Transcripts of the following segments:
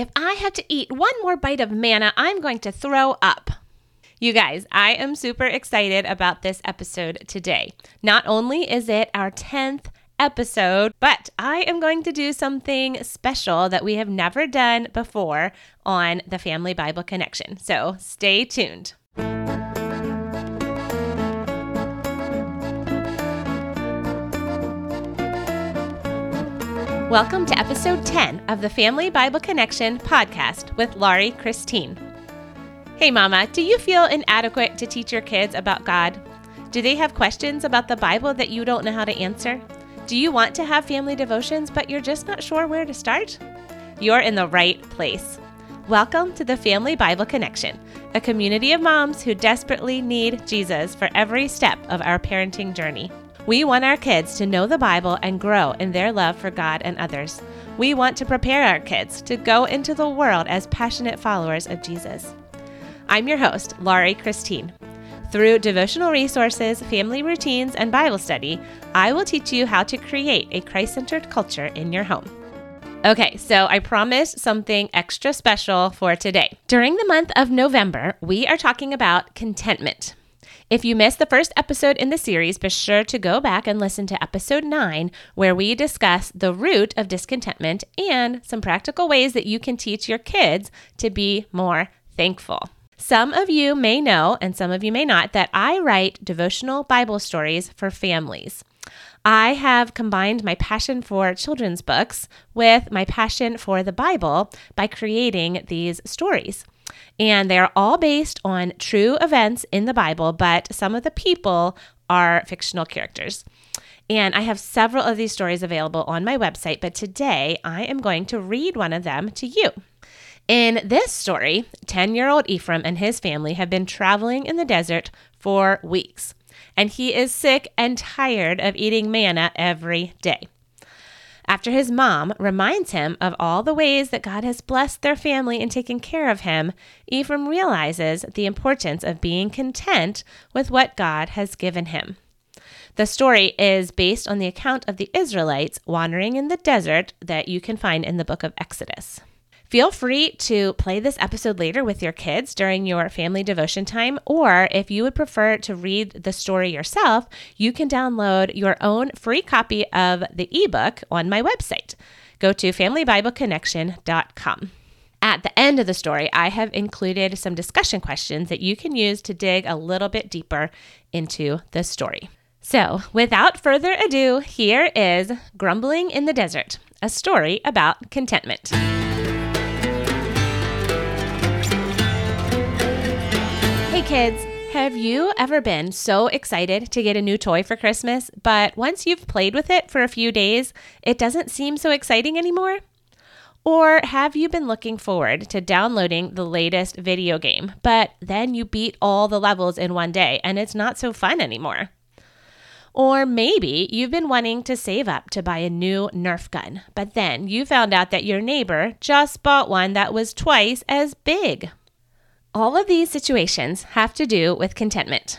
If I have to eat one more bite of manna, I'm going to throw up. You guys, I am super excited about this episode today. Not only is it our 10th episode, but I am going to do something special that we have never done before on the Family Bible Connection. So stay tuned. Welcome to episode 10 of the Family Bible Connection podcast with Laurie Christine. Hey, Mama, do you feel inadequate to teach your kids about God? Do they have questions about the Bible that you don't know how to answer? Do you want to have family devotions, but you're just not sure where to start? You're in the right place. Welcome to the Family Bible Connection, a community of moms who desperately need Jesus for every step of our parenting journey. We want our kids to know the Bible and grow in their love for God and others. We want to prepare our kids to go into the world as passionate followers of Jesus. I'm your host, Laurie Christine. Through devotional resources, family routines, and Bible study, I will teach you how to create a Christ centered culture in your home. Okay, so I promised something extra special for today. During the month of November, we are talking about contentment. If you missed the first episode in the series, be sure to go back and listen to episode 9, where we discuss the root of discontentment and some practical ways that you can teach your kids to be more thankful. Some of you may know, and some of you may not, that I write devotional Bible stories for families. I have combined my passion for children's books with my passion for the Bible by creating these stories. And they're all based on true events in the Bible, but some of the people are fictional characters. And I have several of these stories available on my website, but today I am going to read one of them to you. In this story, 10 year old Ephraim and his family have been traveling in the desert for weeks, and he is sick and tired of eating manna every day. After his mom reminds him of all the ways that God has blessed their family and taken care of him, Ephraim realizes the importance of being content with what God has given him. The story is based on the account of the Israelites wandering in the desert that you can find in the book of Exodus. Feel free to play this episode later with your kids during your family devotion time, or if you would prefer to read the story yourself, you can download your own free copy of the ebook on my website. Go to familybibleconnection.com. At the end of the story, I have included some discussion questions that you can use to dig a little bit deeper into the story. So, without further ado, here is Grumbling in the Desert, a story about contentment. Kids, have you ever been so excited to get a new toy for Christmas, but once you've played with it for a few days, it doesn't seem so exciting anymore? Or have you been looking forward to downloading the latest video game, but then you beat all the levels in one day and it's not so fun anymore? Or maybe you've been wanting to save up to buy a new Nerf gun, but then you found out that your neighbor just bought one that was twice as big. All of these situations have to do with contentment.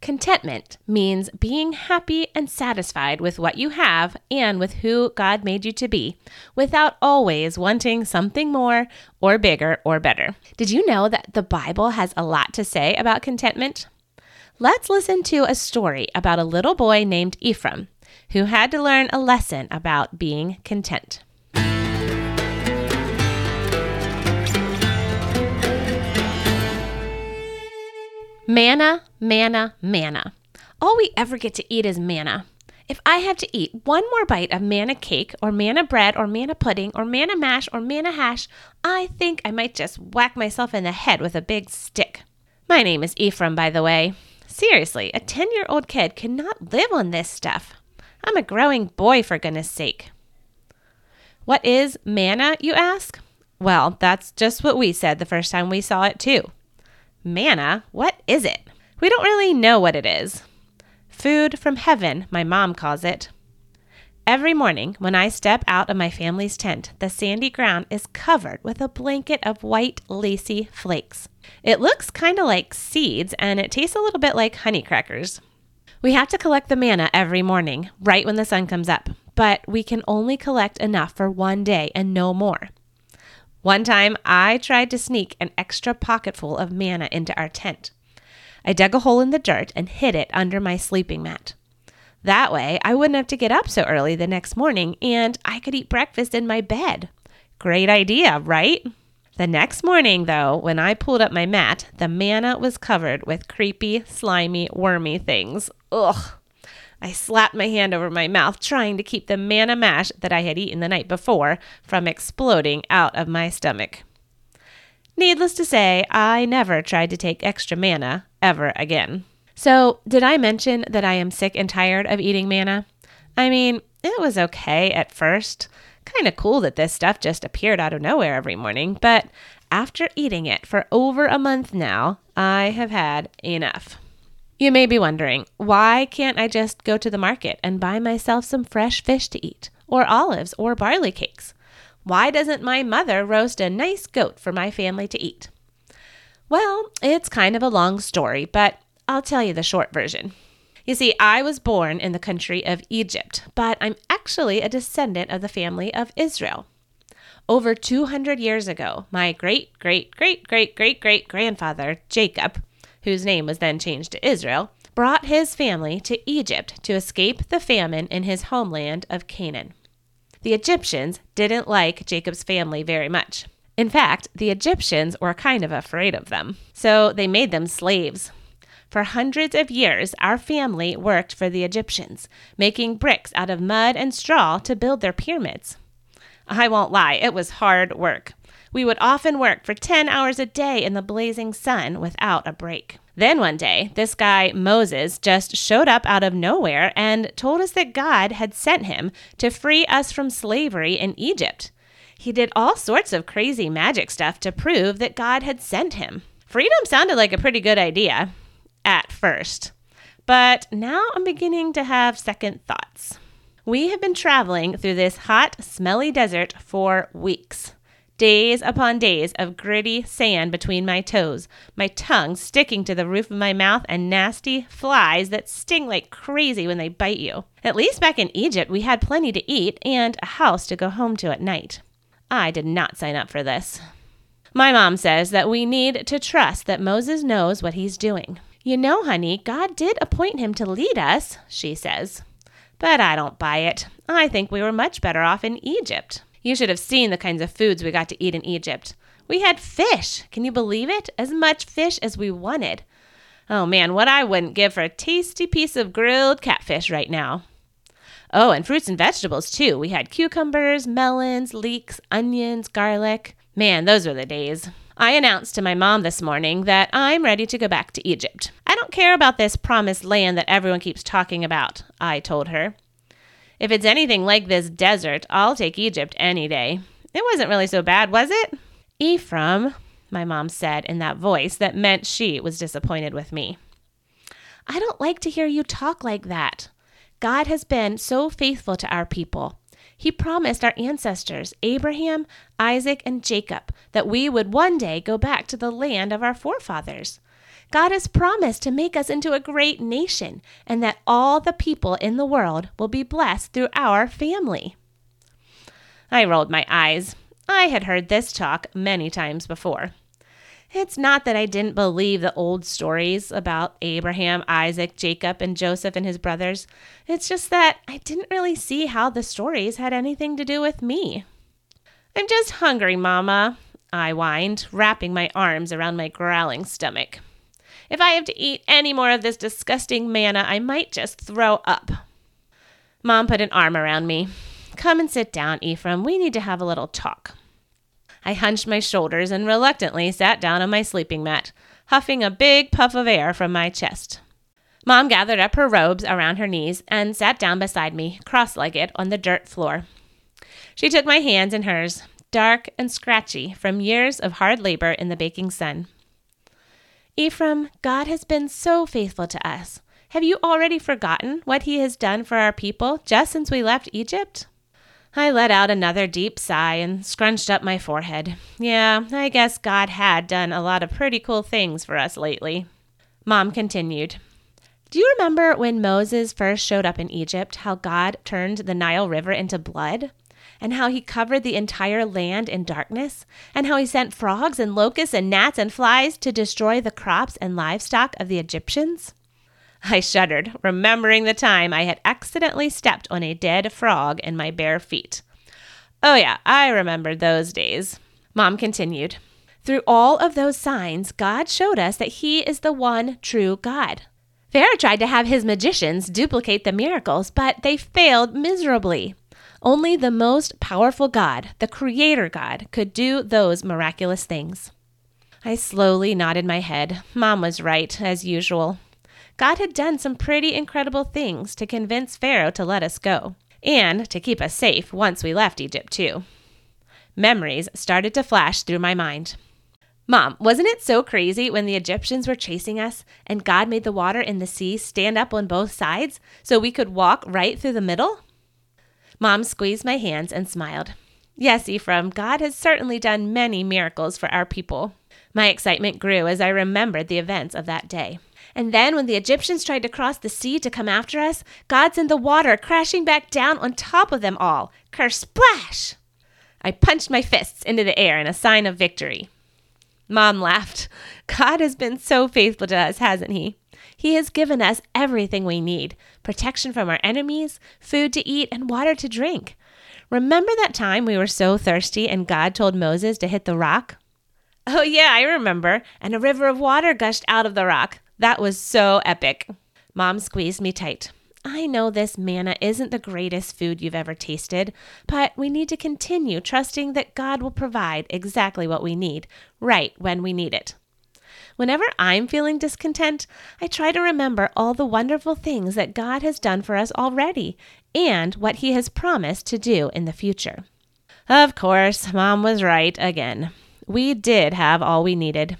Contentment means being happy and satisfied with what you have and with who God made you to be, without always wanting something more or bigger or better. Did you know that the Bible has a lot to say about contentment? Let's listen to a story about a little boy named Ephraim who had to learn a lesson about being content. Manna, manna, manna. All we ever get to eat is manna. If I had to eat one more bite of manna cake or manna bread or manna pudding or manna mash or manna hash, I think I might just whack myself in the head with a big stick. My name is Ephraim, by the way. Seriously, a 10 year old kid cannot live on this stuff. I'm a growing boy, for goodness sake. What is manna, you ask? Well, that's just what we said the first time we saw it, too. Manna? What is it? We don't really know what it is. Food from heaven, my mom calls it. Every morning, when I step out of my family's tent, the sandy ground is covered with a blanket of white, lacy flakes. It looks kind of like seeds and it tastes a little bit like honey crackers. We have to collect the manna every morning, right when the sun comes up, but we can only collect enough for one day and no more. One time, I tried to sneak an extra pocketful of manna into our tent. I dug a hole in the dirt and hid it under my sleeping mat. That way, I wouldn't have to get up so early the next morning and I could eat breakfast in my bed. Great idea, right? The next morning, though, when I pulled up my mat, the manna was covered with creepy, slimy, wormy things. Ugh. I slapped my hand over my mouth, trying to keep the manna mash that I had eaten the night before from exploding out of my stomach. Needless to say, I never tried to take extra manna ever again. So, did I mention that I am sick and tired of eating manna? I mean, it was okay at first. Kind of cool that this stuff just appeared out of nowhere every morning, but after eating it for over a month now, I have had enough. You may be wondering, why can't I just go to the market and buy myself some fresh fish to eat, or olives, or barley cakes? Why doesn't my mother roast a nice goat for my family to eat? Well, it's kind of a long story, but I'll tell you the short version. You see, I was born in the country of Egypt, but I'm actually a descendant of the family of Israel. Over 200 years ago, my great, great, great, great, great, great grandfather, Jacob, whose name was then changed to Israel, brought his family to Egypt to escape the famine in his homeland of Canaan. The Egyptians didn't like Jacob's family very much. In fact, the Egyptians were kind of afraid of them, so they made them slaves. For hundreds of years, our family worked for the Egyptians, making bricks out of mud and straw to build their pyramids. I won't lie, it was hard work. We would often work for 10 hours a day in the blazing sun without a break. Then one day, this guy, Moses, just showed up out of nowhere and told us that God had sent him to free us from slavery in Egypt. He did all sorts of crazy magic stuff to prove that God had sent him. Freedom sounded like a pretty good idea at first, but now I'm beginning to have second thoughts. We have been traveling through this hot, smelly desert for weeks days upon days of gritty sand between my toes, my tongue sticking to the roof of my mouth, and nasty flies that sting like crazy when they bite you. At least back in Egypt, we had plenty to eat and a house to go home to at night. I did not sign up for this. My mom says that we need to trust that Moses knows what he's doing. You know, honey, God did appoint him to lead us, she says. But I don't buy it. I think we were much better off in Egypt. You should have seen the kinds of foods we got to eat in Egypt. We had fish. Can you believe it? As much fish as we wanted. Oh man, what I wouldn't give for a tasty piece of grilled catfish right now. Oh, and fruits and vegetables too. We had cucumbers, melons, leeks, onions, garlic. Man, those were the days. I announced to my mom this morning that I'm ready to go back to Egypt. I don't care about this promised land that everyone keeps talking about, I told her. If it's anything like this desert, I'll take Egypt any day. It wasn't really so bad, was it? Ephraim, my mom said in that voice that meant she was disappointed with me. I don't like to hear you talk like that. God has been so faithful to our people. He promised our ancestors, Abraham, Isaac, and Jacob, that we would one day go back to the land of our forefathers. God has promised to make us into a great nation and that all the people in the world will be blessed through our family. I rolled my eyes. I had heard this talk many times before. It's not that I didn't believe the old stories about Abraham, Isaac, Jacob, and Joseph and his brothers. It's just that I didn't really see how the stories had anything to do with me. I'm just hungry, Mama, I whined, wrapping my arms around my growling stomach. If I have to eat any more of this disgusting manna, I might just throw up. Mom put an arm around me. Come and sit down, Ephraim. We need to have a little talk. I hunched my shoulders and reluctantly sat down on my sleeping mat, huffing a big puff of air from my chest. Mom gathered up her robes around her knees and sat down beside me, cross legged, on the dirt floor. She took my hands in hers, dark and scratchy from years of hard labor in the baking sun. Ephraim, God has been so faithful to us. Have you already forgotten what he has done for our people just since we left Egypt? I let out another deep sigh and scrunched up my forehead. Yeah, I guess God had done a lot of pretty cool things for us lately. Mom continued. Do you remember when Moses first showed up in Egypt, how God turned the Nile River into blood? and how he covered the entire land in darkness, and how he sent frogs and locusts and gnats and flies to destroy the crops and livestock of the Egyptians? I shuddered, remembering the time I had accidentally stepped on a dead frog in my bare feet. Oh, yeah, I remembered those days. Mom continued. Through all of those signs, God showed us that He is the one true God. Pharaoh tried to have his magicians duplicate the miracles, but they failed miserably. Only the most powerful God, the Creator God, could do those miraculous things. I slowly nodded my head. Mom was right, as usual. God had done some pretty incredible things to convince Pharaoh to let us go, and to keep us safe once we left Egypt, too. Memories started to flash through my mind. Mom, wasn't it so crazy when the Egyptians were chasing us and God made the water in the sea stand up on both sides so we could walk right through the middle? Mom squeezed my hands and smiled. Yes, Ephraim, God has certainly done many miracles for our people. My excitement grew as I remembered the events of that day. And then, when the Egyptians tried to cross the sea to come after us, God sent the water crashing back down on top of them all. Kersplash! I punched my fists into the air in a sign of victory. Mom laughed. God has been so faithful to us, hasn't He? He has given us everything we need protection from our enemies, food to eat, and water to drink. Remember that time we were so thirsty and God told Moses to hit the rock? Oh, yeah, I remember. And a river of water gushed out of the rock. That was so epic. Mom squeezed me tight. I know this manna isn't the greatest food you've ever tasted, but we need to continue trusting that God will provide exactly what we need, right when we need it. Whenever I'm feeling discontent, I try to remember all the wonderful things that God has done for us already and what He has promised to do in the future. Of course, Mom was right again. We did have all we needed.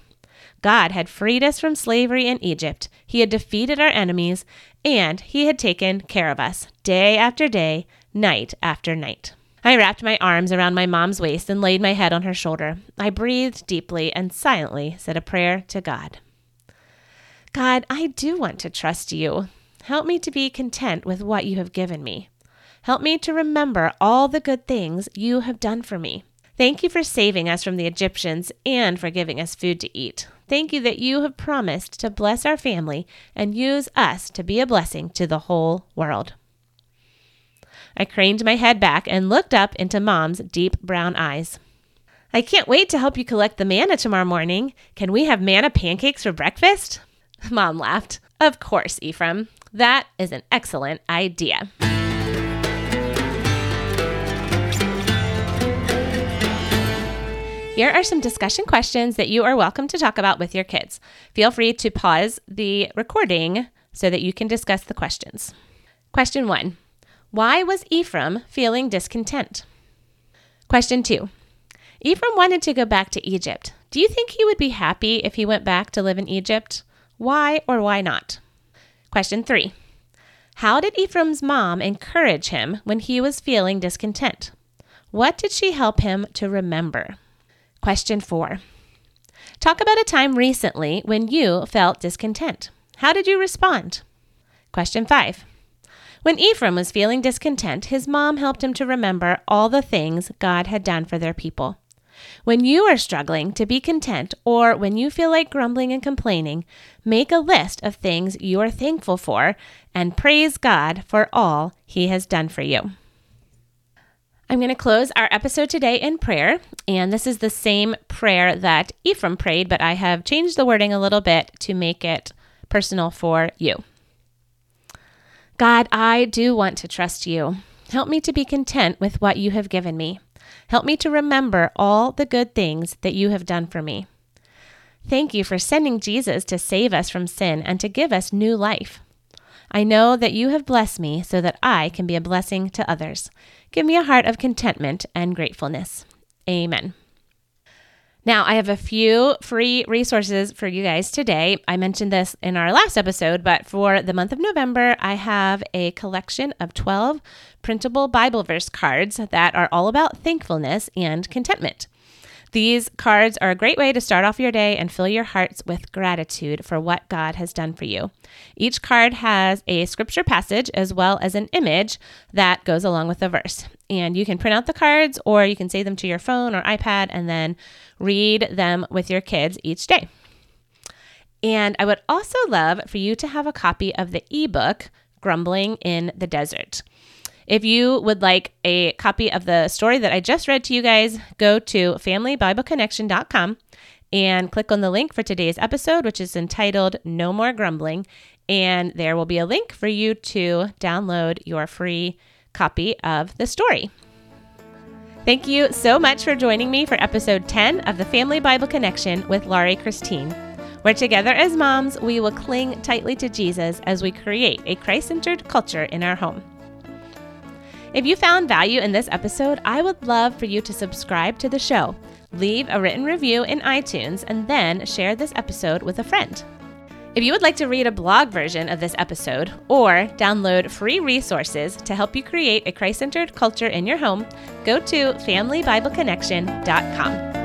God had freed us from slavery in Egypt. He had defeated our enemies, and He had taken care of us day after day, night after night. I wrapped my arms around my mom's waist and laid my head on her shoulder. I breathed deeply and silently said a prayer to God. God, I do want to trust you. Help me to be content with what you have given me. Help me to remember all the good things you have done for me. Thank you for saving us from the Egyptians and for giving us food to eat. Thank you that you have promised to bless our family and use us to be a blessing to the whole world. I craned my head back and looked up into Mom's deep brown eyes. I can't wait to help you collect the manna tomorrow morning. Can we have manna pancakes for breakfast? Mom laughed. Of course, Ephraim. That is an excellent idea. Here are some discussion questions that you are welcome to talk about with your kids. Feel free to pause the recording so that you can discuss the questions. Question one Why was Ephraim feeling discontent? Question two Ephraim wanted to go back to Egypt. Do you think he would be happy if he went back to live in Egypt? Why or why not? Question three How did Ephraim's mom encourage him when he was feeling discontent? What did she help him to remember? Question four Talk about a time recently when you felt discontent. How did you respond? Question five When Ephraim was feeling discontent, his mom helped him to remember all the things God had done for their people. When you are struggling to be content or when you feel like grumbling and complaining, make a list of things you are thankful for and praise God for all He has done for you. I'm going to close our episode today in prayer. And this is the same prayer that Ephraim prayed, but I have changed the wording a little bit to make it personal for you. God, I do want to trust you. Help me to be content with what you have given me. Help me to remember all the good things that you have done for me. Thank you for sending Jesus to save us from sin and to give us new life. I know that you have blessed me so that I can be a blessing to others. Give me a heart of contentment and gratefulness. Amen. Now, I have a few free resources for you guys today. I mentioned this in our last episode, but for the month of November, I have a collection of 12 printable Bible verse cards that are all about thankfulness and contentment. These cards are a great way to start off your day and fill your hearts with gratitude for what God has done for you. Each card has a scripture passage as well as an image that goes along with the verse. and you can print out the cards or you can save them to your phone or iPad and then read them with your kids each day. And I would also love for you to have a copy of the ebook, Grumbling in the Desert. If you would like a copy of the story that I just read to you guys, go to familybibleconnection.com and click on the link for today's episode, which is entitled No More Grumbling. And there will be a link for you to download your free copy of the story. Thank you so much for joining me for episode 10 of the Family Bible Connection with Laurie Christine, where together as moms, we will cling tightly to Jesus as we create a Christ centered culture in our home. If you found value in this episode, I would love for you to subscribe to the show, leave a written review in iTunes, and then share this episode with a friend. If you would like to read a blog version of this episode or download free resources to help you create a Christ centered culture in your home, go to familybibleconnection.com.